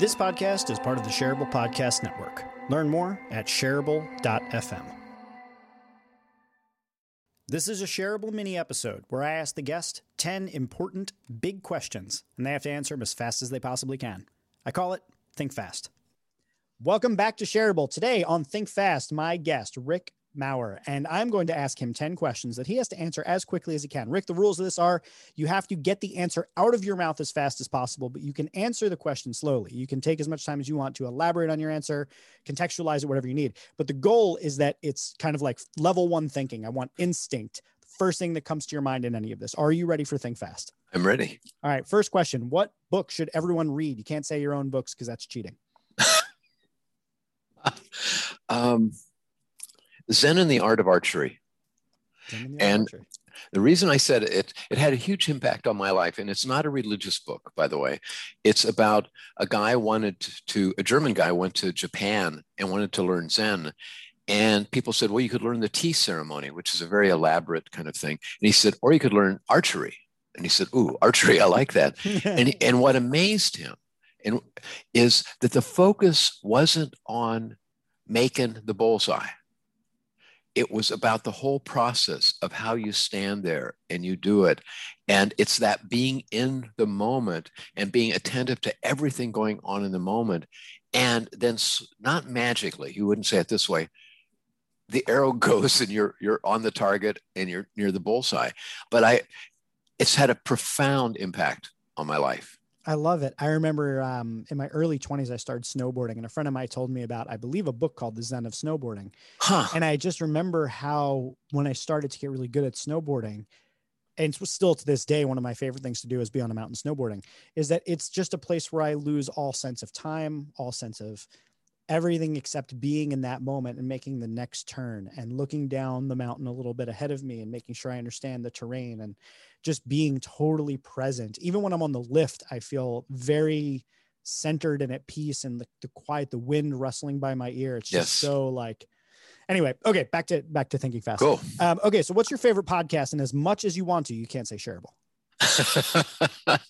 This podcast is part of the Shareable Podcast Network. Learn more at shareable.fm. This is a shareable mini episode where I ask the guest 10 important big questions, and they have to answer them as fast as they possibly can. I call it Think Fast. Welcome back to Shareable. Today on Think Fast, my guest, Rick Maurer, and I'm going to ask him 10 questions that he has to answer as quickly as he can. Rick, the rules of this are you have to get the answer out of your mouth as fast as possible, but you can answer the question slowly. You can take as much time as you want to elaborate on your answer, contextualize it, whatever you need. But the goal is that it's kind of like level one thinking. I want instinct, first thing that comes to your mind in any of this. Are you ready for Think Fast? I'm ready. All right. First question What book should everyone read? You can't say your own books because that's cheating. um, Zen and the Art of Archery. The And Archery. the reason I said it, it had a huge impact on my life. And it's not a religious book, by the way. It's about a guy wanted to, a German guy went to Japan and wanted to learn Zen. And people said, well, you could learn the tea ceremony, which is a very elaborate kind of thing. And he said, or you could learn archery. And he said, ooh, archery, I like that. and, and what amazed him and is that the focus wasn't on making the bullseye it was about the whole process of how you stand there and you do it. And it's that being in the moment and being attentive to everything going on in the moment. And then not magically you wouldn't say it this way the arrow goes and you're you're on the target and you're near the bullseye. But i it's had a profound impact on my life I love it. I remember um, in my early 20s, I started snowboarding, and a friend of mine told me about, I believe, a book called The Zen of Snowboarding. huh And I just remember how when I started to get really good at snowboarding, and it's still to this day, one of my favorite things to do is be on a mountain snowboarding, is that it's just a place where I lose all sense of time, all sense of everything except being in that moment and making the next turn and looking down the mountain a little bit ahead of me and making sure I understand the terrain and just being totally present. Even when I'm on the lift, I feel very centered and at peace and the, the quiet, the wind rustling by my ear. It's just Yes. so like anyway, okay, back to back to thinking fast. cool Um, okay, so what's your favorite podcast? And as much as you want to, you can't say shareable.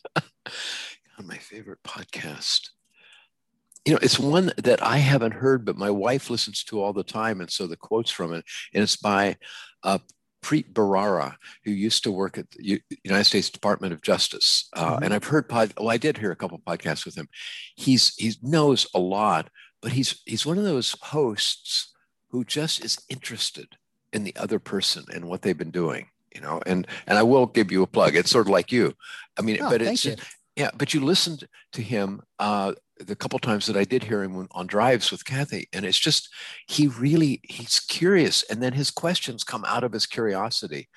My favorite podcast. You know, it's one that I haven't heard, but my wife listens to all the time. And so the quotes from it, and it's by uh, Preet Bharara, who used to work at the U- United States Department of Justice. Uh, Mhm. And I've heard pod. Well, I did hear a couple podcasts with him. He's he knows a lot, but he's he's one of those hosts who just is interested in the other person and what they've been doing. You know, and and I will give you a plug. It's sort of like you. I mean, Oh, but it's yeah, but you listened to him uh, the couple times that I did hear him on drives with Kathy, and it's just he really he's curious, and then his questions come out of his curiosity,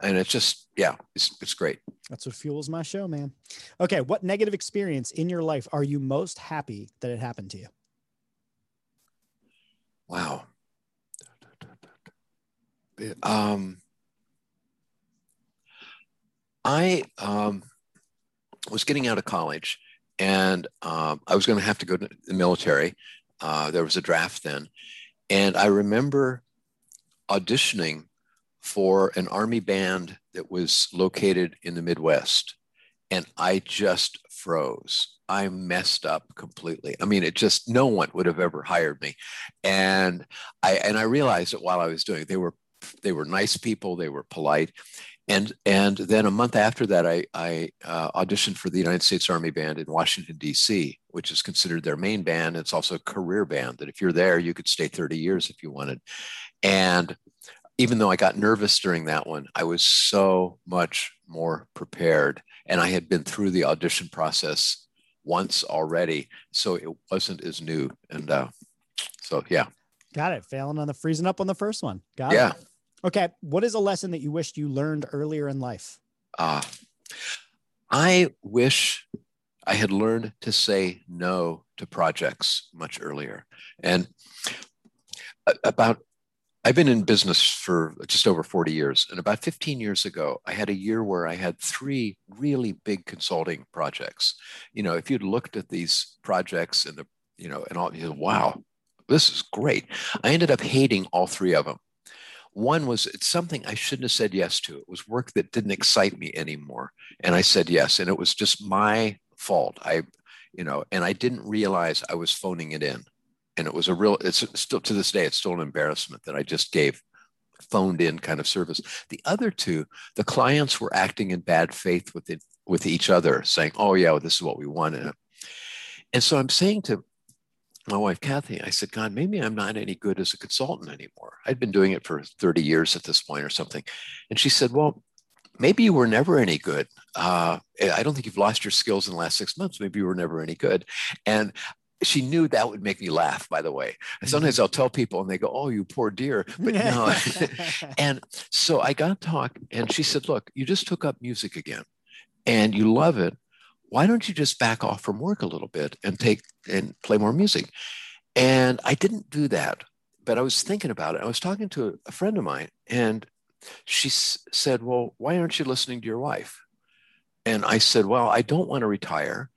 and it's just yeah, it's it's great. That's what fuels my show, man. Okay, what negative experience in your life are you most happy that it happened to you? Wow. Um, I um, was getting out of college and um, I was going to have to go to the military. Uh, there was a draft then. And I remember auditioning for an Army band that was located in the Midwest. And I just froze. I messed up completely. I mean, it just, no one would have ever hired me. And I, and I realized that while I was doing it, they were, they were nice people. They were polite and and then a month after that, I, I uh, auditioned for the United States Army Band in Washington D.C., which is considered their main band. It's also a career band that if you're there, you could stay 30 years if you wanted. And even though I got nervous during that one, I was so much more prepared, and I had been through the audition process once already, so it wasn't as new. And uh, so, yeah, Got it. Failing on the freezing up on the first one. Got it. Okay. What is a lesson that you wished you learned earlier in life? Uh, I wish I had learned to say no to projects much earlier. And about, I've been in business for just over 40 years. And about 15 years ago, I had a year where I had three really big consulting projects. You know, if you'd looked at these projects and the, you know, and all, you know, wow, this is great. I ended up hating all three of them. One was it's something I shouldn't have said yes to. It was work that didn't mm-hmm. excite me anymore, and I said yes, and it was just my fault. I, you know, and I didn't realize I was phoning it in. And it was a real, it's still to this day, it's still an embarrassment that I just gave phoned in kind of service. The other two, the clients were acting in bad faith with it, with each other, saying, "Oh yeah, well, this is what we wanted." And so I'm saying to my wife Kathy, I said, "God, maybe I'm not any good as a consultant anymore. I'd been doing it for 30 years at this point or something." And she said, "Well, maybe you were never any good. Uh, I don't think you've lost your skills in the last six months. Maybe you were never any good." And she knew that would make me laugh by the way sometimes i'll tell people and they go oh you poor dear but no and so i got to talk and she said look you just took up music again and you love it why don't you just back off from work a little bit and take and play more music and i didn't do that but i was thinking about it i was talking to a friend of mine and she said well why aren't you listening to your wife and i said well i don't want to retire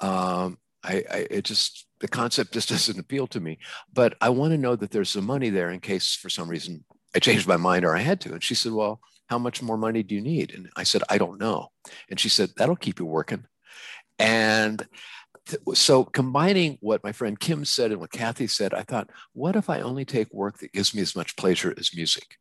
um, I, I it just the concept just doesn't appeal to me. But I want to know that there's some money there in case for some reason I changed my mind or I had to. And she said, Well, how much more money do you need? And I said, I don't know. And she said, That'll keep you working. And so combining what my friend Kim said and what Kathy said, I thought, what if I only take work that gives me as much pleasure as music?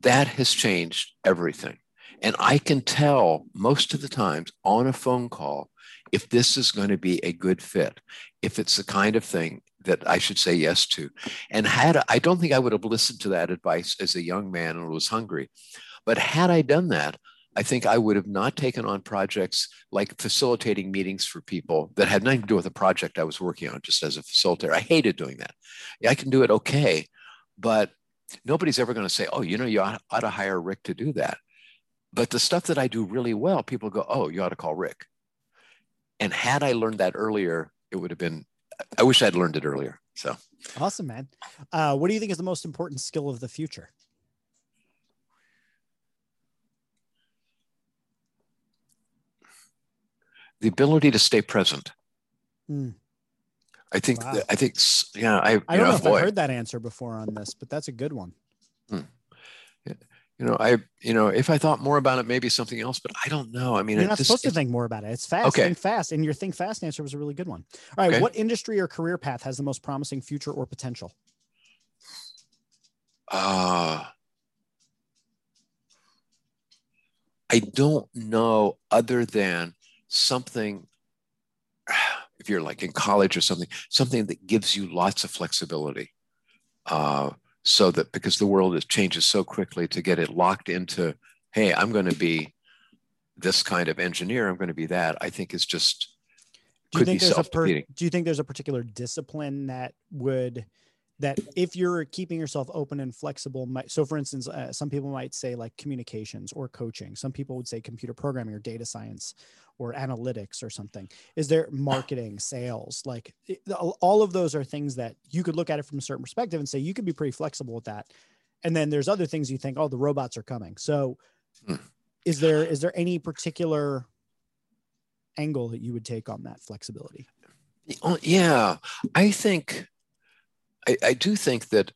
That has changed everything. And I can tell most of the times on a phone call if this is going to be a good fit, if it's the kind of thing that I should say yes to. And had I don't think I would have listened to that advice as a young man and was hungry. But had I done that, I think I would have not taken on projects like facilitating meetings for people that had nothing to do with the project I was working on, just as a facilitator. I hated doing that. I can do it okay, but nobody's ever going to say, oh, you know, you ought, ought to hire Rick to do that. But the stuff that I do really well, people go, oh, you ought to call Rick. And had I learned that earlier, it would have been, I wish I'd learned it earlier. So awesome, man. Uh, what do you think is the most important skill of the future? The ability to stay present. Hmm. I think, wow. I think, yeah, I, I don't know, know if boy. I've heard that answer before on this, but that's a good one. Hmm you know, I, you know, if I thought more about it, maybe something else, but I don't know. I mean, you're not just, supposed to think more about it. It's fast. Okay. Think fast. And your think fast answer was a really good one. All right. Okay. What industry or career path has the most promising future or potential? Uh, I don't know other than something, if you're like in college or something, something that gives you lots of flexibility. Uh, so that because the world is, changes so quickly to get it locked into hey i'm going to be this kind of engineer i'm going to be that i think is just do you think there's a per, do you think there's a particular discipline that would that if you're keeping yourself open and flexible might, so for instance uh, some people might say like communications or coaching. Some people would say computer programming or data science or analytics or something. Is there marketing sales? Like all of those are things that you could look at it from a certain perspective and say you could be pretty flexible with that. And then there's other things you think oh the robots are coming. So hmm. is there is there any particular angle that you would take on that flexibility? Yeah i think I, I do think that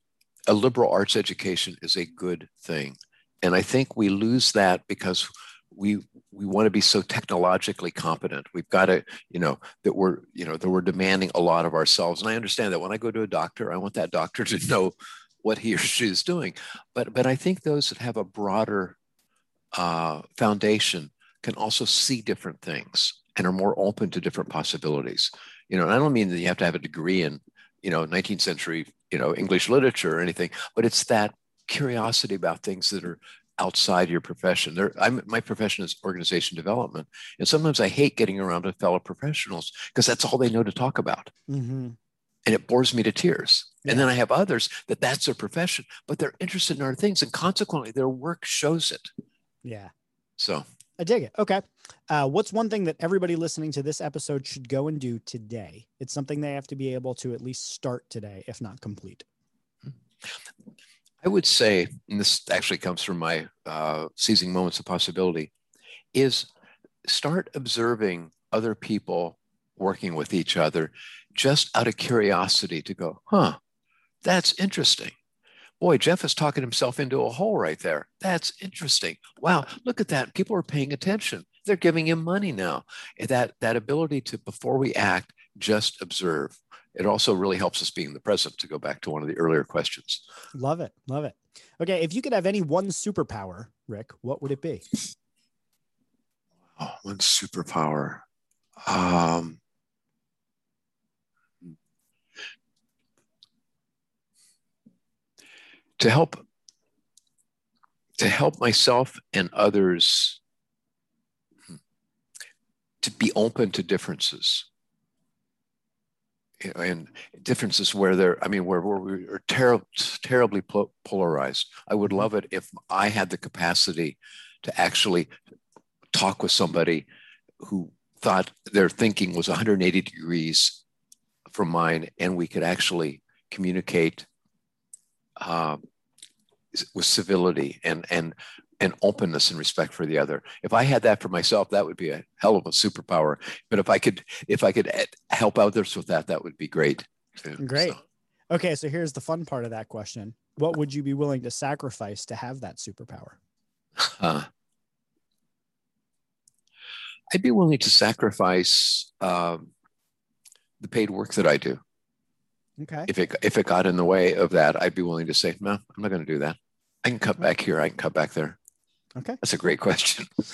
a liberal arts education is a good thing. And I think we lose that because we we want to be so technologically competent. We've got to, you know, that we're, you know, that we're demanding a lot of ourselves. And I understand that when I go to a doctor, I want that doctor to know what he or she is doing. But but I think those that have a broader uh, foundation can also see different things and are more open to different possibilities. You know, and I don't mean that you have to have a degree in you know 19th century you know english literature or anything but it's that curiosity about things that are outside your profession. There i'm my profession is organization development and sometimes i hate getting around to fellow professionals because that's all they know to talk about. Mm-hmm. and it bores me to tears. Yeah. and then i have others that that's their profession but they're interested in other things and consequently their work shows it. Yeah. So I dig it. Okay. Uh, what's one thing that everybody listening to this episode should go and do today? It's something they have to be able to at least start today, if not complete. I would say, and this actually comes from my uh, seizing moments of possibility, is start observing other people working with each other just out of curiosity to go, huh, that's interesting. Boy, Jeff is talking himself into a hole right there. That's interesting. Wow, look at that. People are paying attention. they're giving him money now. That that ability to before we act, just observe. It also really helps us be in the present. To go back to one of the earlier questions. Love it, love it. Okay, if you could have any one superpower, Rick, what would it be? Oh, one superpower. Um, to help to help myself and others to be open to differences. And differences where they're i mean where, where we are ter- terribly polarized. I would love it if i had the capacity to actually talk with somebody who thought their thinking was 180 degrees from mine and we could actually communicate um, with civility and and and openness and respect for the other. If I had that for myself, that would be a hell of a superpower. But if I could if I could help others with that, that would be great. Too. Great. So. Okay, so here's the fun part of that question. What would you be willing to sacrifice to have that superpower? Uh, I'd be willing to sacrifice um, the paid work that I do. Okay. If it if it got in the way of that, I'd be willing to say, no, I'm not going to do that. I can cut back here. I can cut back there. Okay. That's a great question.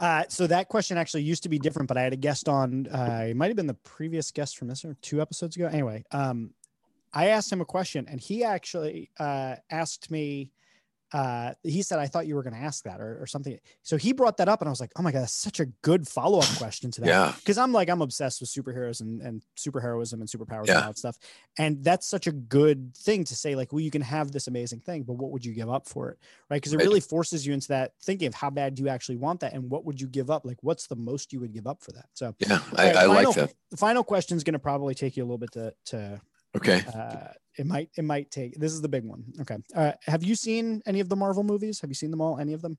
Uh, so that question actually used to be different, but I had a guest on. Uh, it might have been the previous guest from this or two episodes ago. Anyway, um, I asked him a question, and he actually uh, asked me uh, he said, I thought you were going to ask that or, or something. So he brought that up and I was like, oh my God, that's such a good follow up question to that. Yeah. Cause I'm like, I'm obsessed with superheroes and, and superheroism and superpowers yeah. and all that stuff. And that's such a good thing to say, like, well, you can have this amazing thing, but what would you give up for it? Right. Cause it right. really forces you into that thinking of how bad do you actually want that? And what would you give up? Like, what's the most you would give up for that? So, yeah, I, right, I final, like that. The final question is going to probably take you a little bit to, to, Okay. Uh, it might it might take. This is the big one. Okay. Uh, have you seen any of the Marvel movies? Have you seen them all? Any of them?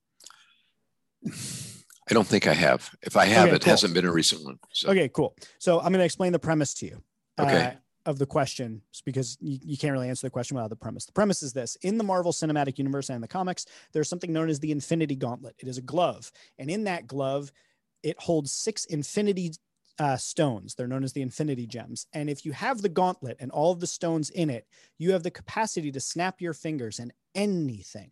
I don't think I have. If I have, okay, it cool. hasn't been a recent one. So. Okay, cool. So I'm going to explain the premise to you. Okay. Uh, of the question because you, you can't really answer the question without the premise. The premise is this in the Marvel Cinematic Universe and the comics, there's something known as the Infinity Gauntlet. It is a glove. And in that glove, it holds six infinity uh, stones. They're known as the infinity gems. And if you have the gauntlet and all of the stones in it, you have the capacity to snap your fingers and anything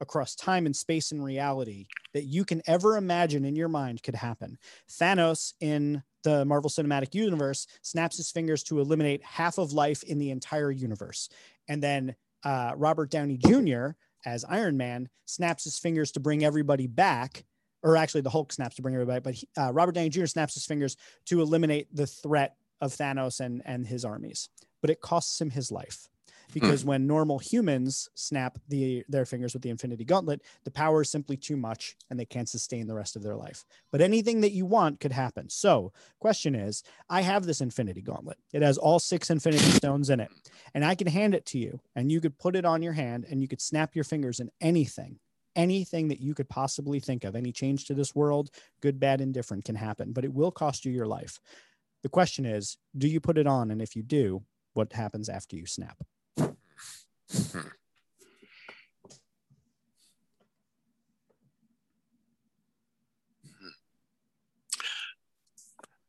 across time and space and reality that you can ever imagine in your mind could happen. Thanos in the Marvel Cinematic Universe snaps his fingers to eliminate half of life in the entire universe. And then uh, Robert Downey Jr., as Iron Man, snaps his fingers to bring everybody back or actually the Hulk snaps to bring everybody, but he, uh, Robert Downey Jr. snaps his fingers to eliminate the threat of Thanos and and his armies. But it costs him his life because mm. when normal humans snap the their fingers with the Infinity Gauntlet, the power is simply too much and they can't sustain the rest of their life. But anything that you want could happen. So, question is, I have this Infinity Gauntlet. It has all six Infinity Stones in it, and I can hand it to you, and you could put it on your hand, and you could snap your fingers and anything anything that you could possibly think of, any change to this world, good, bad, indifferent can happen, but it will cost you your life. The question is, do you put it on? And if you do, what happens after you snap? Hmm.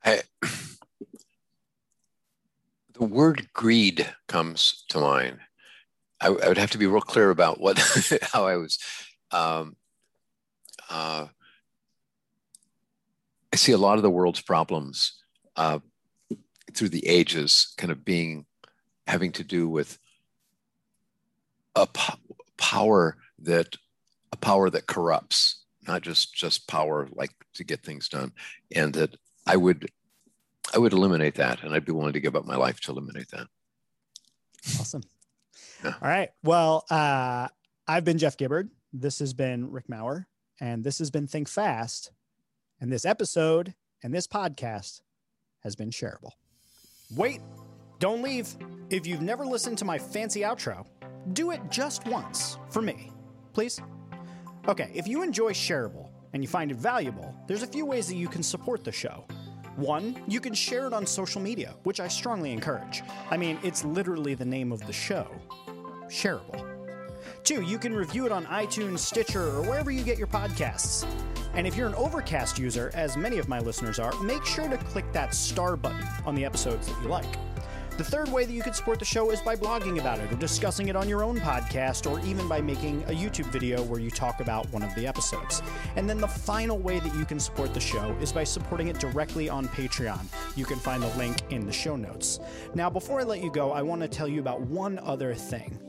I, the word greed comes to mind. I, I, would have to be real clear about what how I was um, uh, I see a lot of the world's problems uh, through the ages kind of being having to do with a po- power that a power that corrupts, not just just power like to get things done, and that I would I would eliminate that, and I'd be willing to give up my life to eliminate that. Awesome. Yeah. All right. Well, uh, I've been Jeff Gibbard. This has been Rick Maurer, and this has been Think Fast. And this episode and this podcast has been shareable. Wait, don't leave. If you've never listened to my fancy outro, do it just once for me, please. Okay, if you enjoy shareable and you find it valuable, there's a few ways that you can support the show. One, you can share it on social media, which I strongly encourage. I mean, it's literally the name of the show shareable. Two, you can review it on iTunes, Stitcher, or wherever you get your podcasts. And if you're an Overcast user, as many of my listeners are, make sure to click that star button on the episodes that you like. The third way that you can support the show is by blogging about it or discussing it on your own podcast or even by making a YouTube video where you talk about one of the episodes. And then the final way that you can support the show is by supporting it directly on Patreon. You can find the link in the show notes. Now, before I let you go, I want to tell you about one other thing.